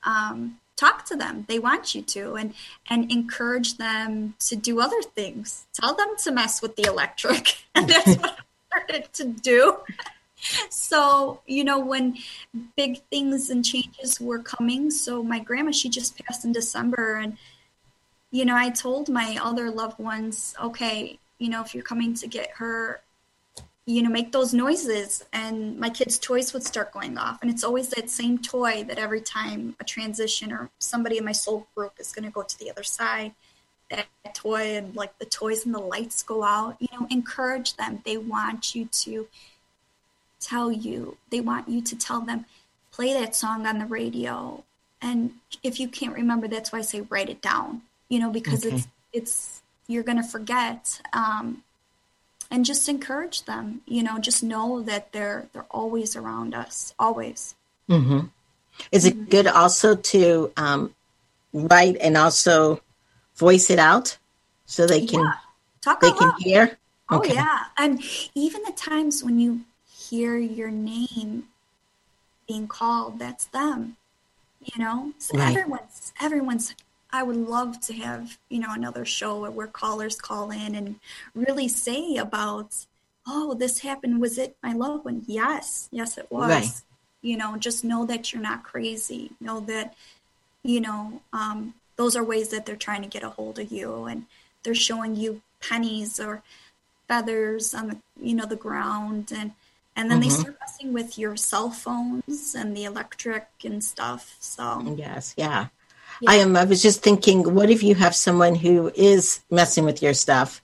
um, talk to them. They want you to and and encourage them to do other things. Tell them to mess with the electric. And that's what i started to do. So you know when big things and changes were coming so my grandma she just passed in december and you know i told my other loved ones okay you know if you're coming to get her you know make those noises and my kids toys would start going off. And it's always that same toy that every time a transition or somebody in my soul group is going to go to the other side that toy and like the toys and the lights go out you know encourage them. They want you to tell you they want you to tell them play that song on the radio. And if you can't remember that's why i say write it down you know because Okay. it's it's you're going to forget um, and just encourage them you know just know that they're they're always around us always Mm-hmm. Is it good also to um, write and also voice it out so they can Yeah. talk they can hear? oh Okay. yeah and even the times when you hear your name being called that's them you know so Right. everyone's everyone's i would love to have you know another show where callers call in and really say about oh this happened was it my loved one yes yes it was Right. you know just know that you're not crazy know that you know um, those are ways that they're trying to get a hold of you and they're showing you pennies or feathers on the you know the ground and and then they Mhm. start messing with your cell phones and the electric and stuff so Yes, yeah. Yeah. I am. I was just thinking, what if you have someone who is messing with your stuff,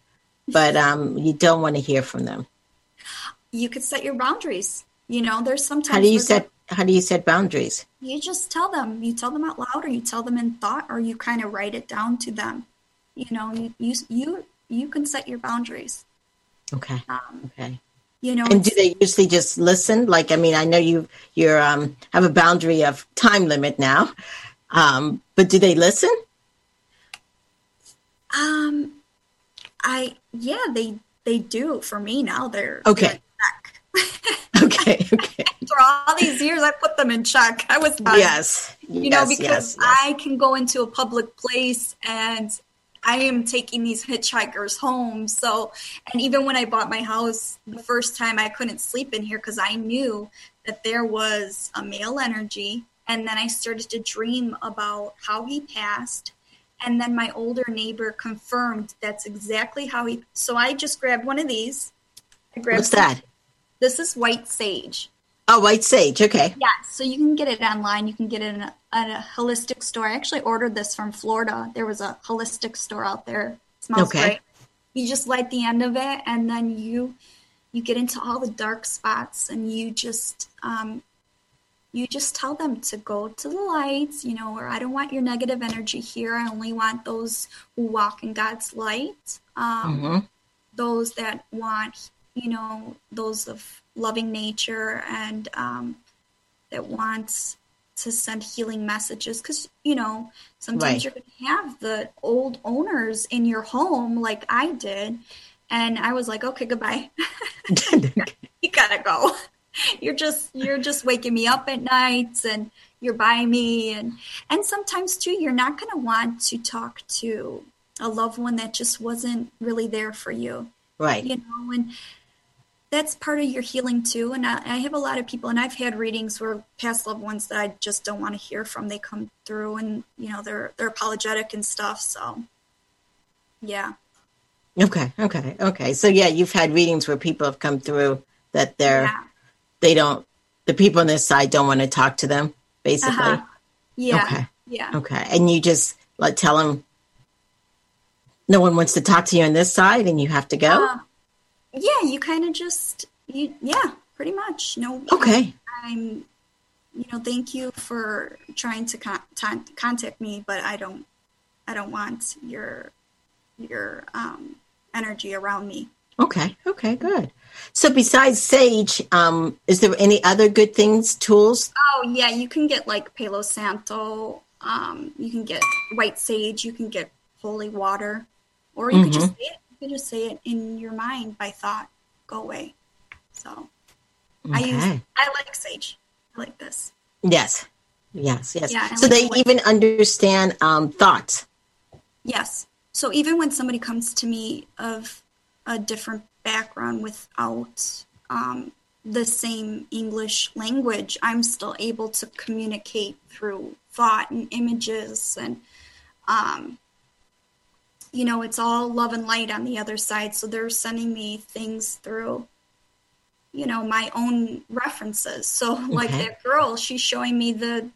but um, you don't want to hear from them? you could set your boundaries you know there's sometimes How do you set? How do you set boundaries? you just tell them you tell them out loud or you tell them in thought or you kind of write it down to them you know you you you, you can set your boundaries Okay, um, okay. you know And do they usually just listen? Like, I mean, I know you you're um have a boundary of time limit now, um, but do they listen? Um, I yeah, they they do for me now. They're Okay. they're check. Okay, okay. After all these years, I put them in check. I was done. yes, you know yes, because yes, yes. I can go into a public place and I am taking these hitchhikers home. So, and even when I bought my house the first time, I couldn't sleep in here because I knew that there was a male energy. And then I started to dream about how he passed. And then my older neighbor confirmed that's exactly how he. So I just grabbed one of these. I grabbed What's that? This is white sage. Oh, white sage. Okay. Yeah, so you can get it online. You can get it in a, at a holistic store. I actually ordered this from Florida. There was a holistic store out there. It smells Okay. great. You just light the end of it, and then you you get into all the dark spots, and you just um, you just tell them to go to the lights. You know, or I don't want your negative energy here. I only want those who walk in God's light. Um, hmm those that want, you know, those of loving nature and um, that wants to send healing messages. Because, you know, sometimes Right. you're going to have the old owners in your home, like I did. And I was like, okay, goodbye. you gotta go. You're just you're just waking me up at night and you're by me and and sometimes too you're not gonna want to talk to a loved one that just wasn't really there for you right. you know and that's part of your healing too and I, I have a lot of people and i've had readings where past loved ones that i just don't want to hear from they come through and you know they're they're apologetic and stuff so yeah Okay. Okay. Okay. So yeah, you've had readings where people have come through that they're yeah they don't the people on this side don't want to talk to them basically. Uh-huh. yeah Okay. yeah Okay. And you just like tell them no one wants to talk to you on this side and you have to go. Uh, yeah you kind of just you yeah pretty much no okay. i'm you know thank you for trying to con- ton- contact me but i don't i don't want your your um energy around me Okay. Okay. Good. So besides Sage, um, is there any other good things, tools? oh yeah you can get like palo santo um you can get white sage you can get holy water or you could just say it you could just say it in your mind by thought go away So I use I like Sage. I like this. Yes. Yes. Yes. Yeah, so like they even understand um, thoughts. Yes. So even when somebody comes to me of a different background without um, the same English language, I'm still able to communicate through thought and images. And, um, you know, it's all love and light on the other side. So they're sending me things through, you know, my own references. So, like Okay. that girl, she's showing me the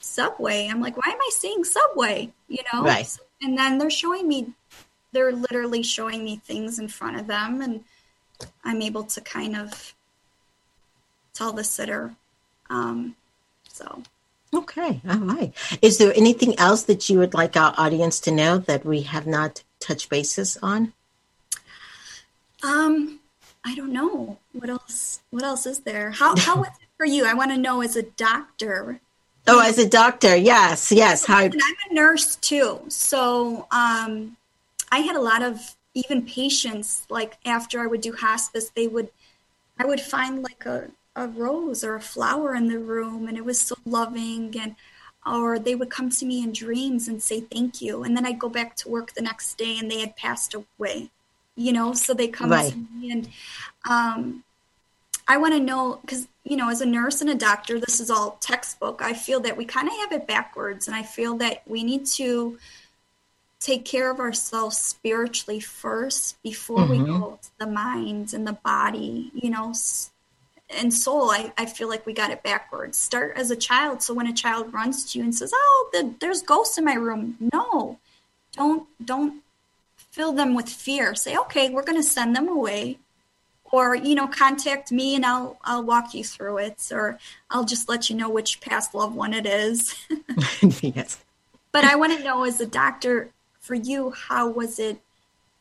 subway. I'm like, why am I seeing subway? You know? Right. And then they're showing me, they're literally showing me things in front of them, and I'm able to kind of tell the sitter. Um, so, Okay. All right. Is there anything else that you would like our audience to know that we have not touched bases on? um, I don't know what else. What else is there? How how was it for you? I want to know as a doctor. Oh, as a doctor, yes, yes. How? And I'm a nurse too, so um, I had a lot of even patients. Like after I would do hospice, they would, I would find like a a rose or a flower in the room, and it was so loving. And or they would come to me in dreams and say thank you, and then I'd go back to work the next day, and they had passed away. You know, so they come Right. to me and um, I want to know because you know, as a nurse and a doctor, this is all textbook. I feel that we kind of have it backwards, and I feel that we need to take care of ourselves spiritually first before we Mhm. go to the mind and the body. You know, and soul. I, I feel like we got it backwards. Start as a child, so when a child runs to you and says, "Oh, the, there's ghosts in my room," no, don't don't fill them with fear. Say, "Okay, we're going to send them away." or you know contact me and I'll I'll walk you through it or I'll just let you know which past loved one it is. yes. but I want to know as a doctor for you how was it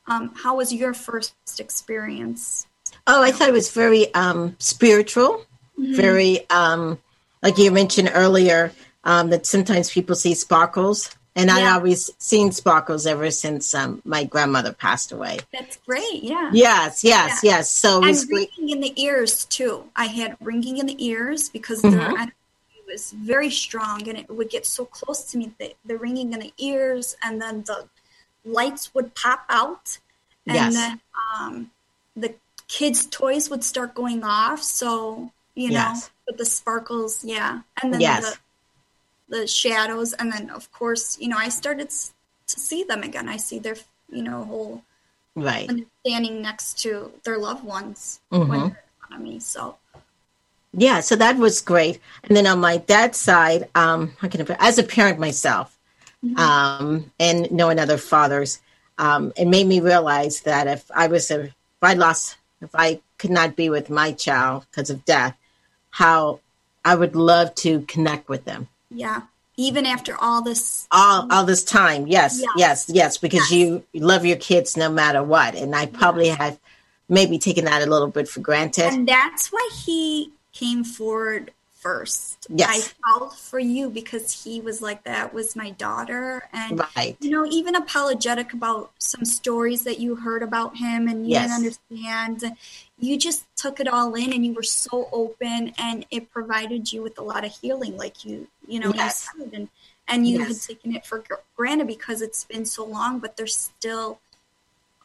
um, how was your first experience? Oh, I thought it was very um, spiritual, very um, like you mentioned earlier um, that sometimes people see sparkles, and I Yeah. always seen sparkles ever since um, my grandmother passed away. That's great. Yeah. Yes, yes, Yeah. yes. So it And was great. ringing in the ears too. I had ringing in the ears because Mhm. their energy was very strong, and it would get so close to me. The, the ringing in the ears, and then the lights would pop out, and Yes. then um, the kids' toys would start going off. So you know, Yes. with the sparkles, yeah, and then Yes. the the shadows, and then of course, you know, I started to see them again. I see their, you know, whole Right. standing next to their loved ones Mhm. when they're in front of me. So Yeah, so that was great. And then on my dad's side, um, how can as a parent myself, um, and knowing other fathers, um, it made me realize that if I was a, if I lost, if I could not be with my child because of death, how I would love to connect with them. yeah, even after all this, All, all this time, yes, Yes. yes, yes, because Yes. you love your kids no matter what, and I probably have maybe taken that a little bit for granted. and that's why he came forward first. Yes. I felt for you because he was like that was my daughter, and right, you know, even apologetic about some stories that you heard about him and you Yes. didn't understand. You just took it all in and you were so open and it provided you with a lot of healing, like you, you know, Yes. you said. And, and you Yes. had taken it for granted because it's been so long, but they're still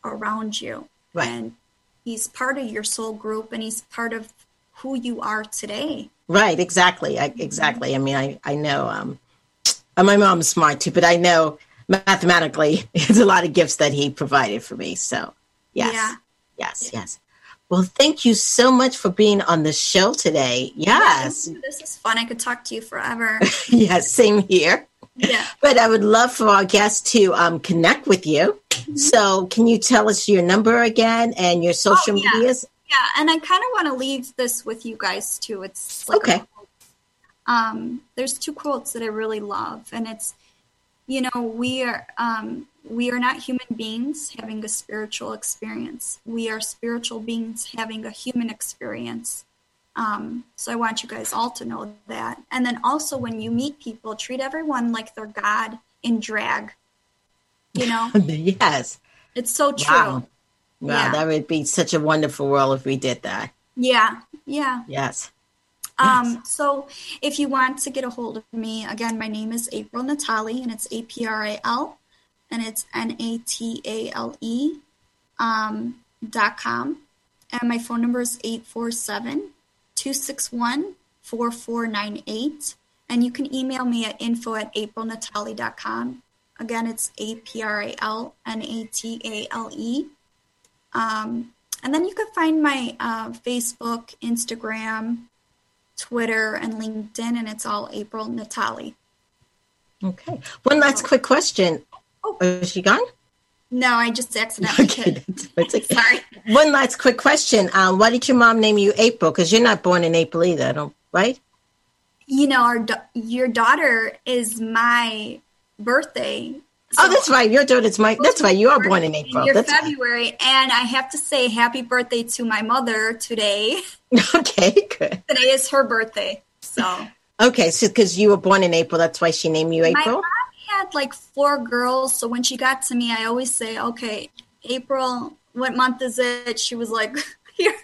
around you. Right. And he's part of your soul group and he's part of who you are today. Right, exactly. I, exactly. I mean, I, I know, um, my mom's smart too, but I know mathematically it's a lot of gifts that he provided for me. So, yes, Yeah. yes, yes. Well, thank you so much for being on the show today. Yes, Yeah, this is fun. I could talk to you forever. yes, same here. yeah. But I would love for our guests to um, connect with you. So, can you tell us your number again and your social Mm-hmm. Oh, yeah. medias? Yeah, and I kind of want to leave this with you guys too. It's like Okay. um, there's two quotes that I really love, and it's, you know, we are um, we are not human beings having a spiritual experience. We are spiritual beings having a human experience. Um, so I want you guys all to know that. And then also, when you meet people, treat everyone like they're God in drag. You know, yes. it's so true. Wow. Wow, Yeah. that would be such a wonderful world if we did that. Yeah, yeah. Yes. Um, Yes. so if you want to get a hold of me, again, my name is April Natale, and it's A P R A L, and it's N A T A L E, um, dot com, and my phone number is 847-261-4498, and you can email me at info at aprilnatale.com. Again, it's A P R A L N A T A L E. Um, and then you can find my uh, Facebook, Instagram, Twitter, and LinkedIn, and it's all April Natale. Okay. One last quick question. Oh. Is she gone? No, I just accidentally Okay. okay. Sorry. One last quick question. Um, why did your mom name you April? Because you're not born in April either, don't, right? You know, our your daughter is my birthday. Oh, that's right. Your daughter's my. That's right. You are born in April. Your That's February, and I have to say happy birthday to my mother today. okay. Good. today is her birthday, so Okay, so because you were born in April, that's why she named you my April. mom had like four girls. So when she got to me, I always say, "Okay, April, what month is it?" She was like, "Here,"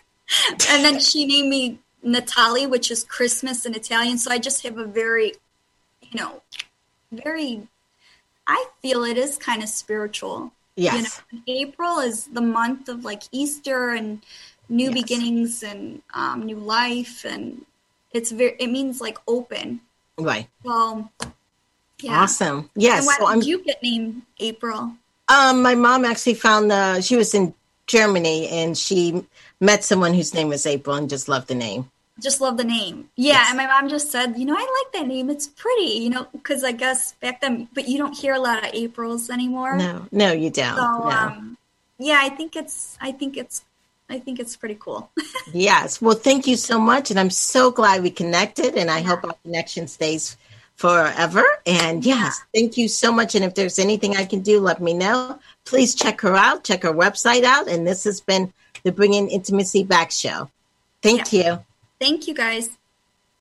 and then she named me Natale, which is Christmas in Italian. So I just have a very, you know, very. I feel it is kind of spiritual. Yes. You know, April is the month of like Easter and new Yes. beginnings and um, new life, and it's very. It means like open. Right. Well, yeah. Awesome. Yes. And why so I'm. did you get named April? Um, my mom actually found the. She was in Germany and she met someone whose name was April and just loved the name. Just love the name. Yeah, Yes. and my mom just said, you know, I like that name. It's pretty, you know, because I guess back then, but you don't hear a lot of Aprils anymore. No, no, you don't. So, no. um, yeah, I think it's, I think it's, I think it's pretty cool. Yes. Well, thank you so much. And I'm so glad we connected. And I hope our connection stays forever. And yes, thank you so much. And if there's anything I can do, let me know. Please check her out, check her website out. And this has been the Bringing Intimacy Back show. Thank you. Thank you guys.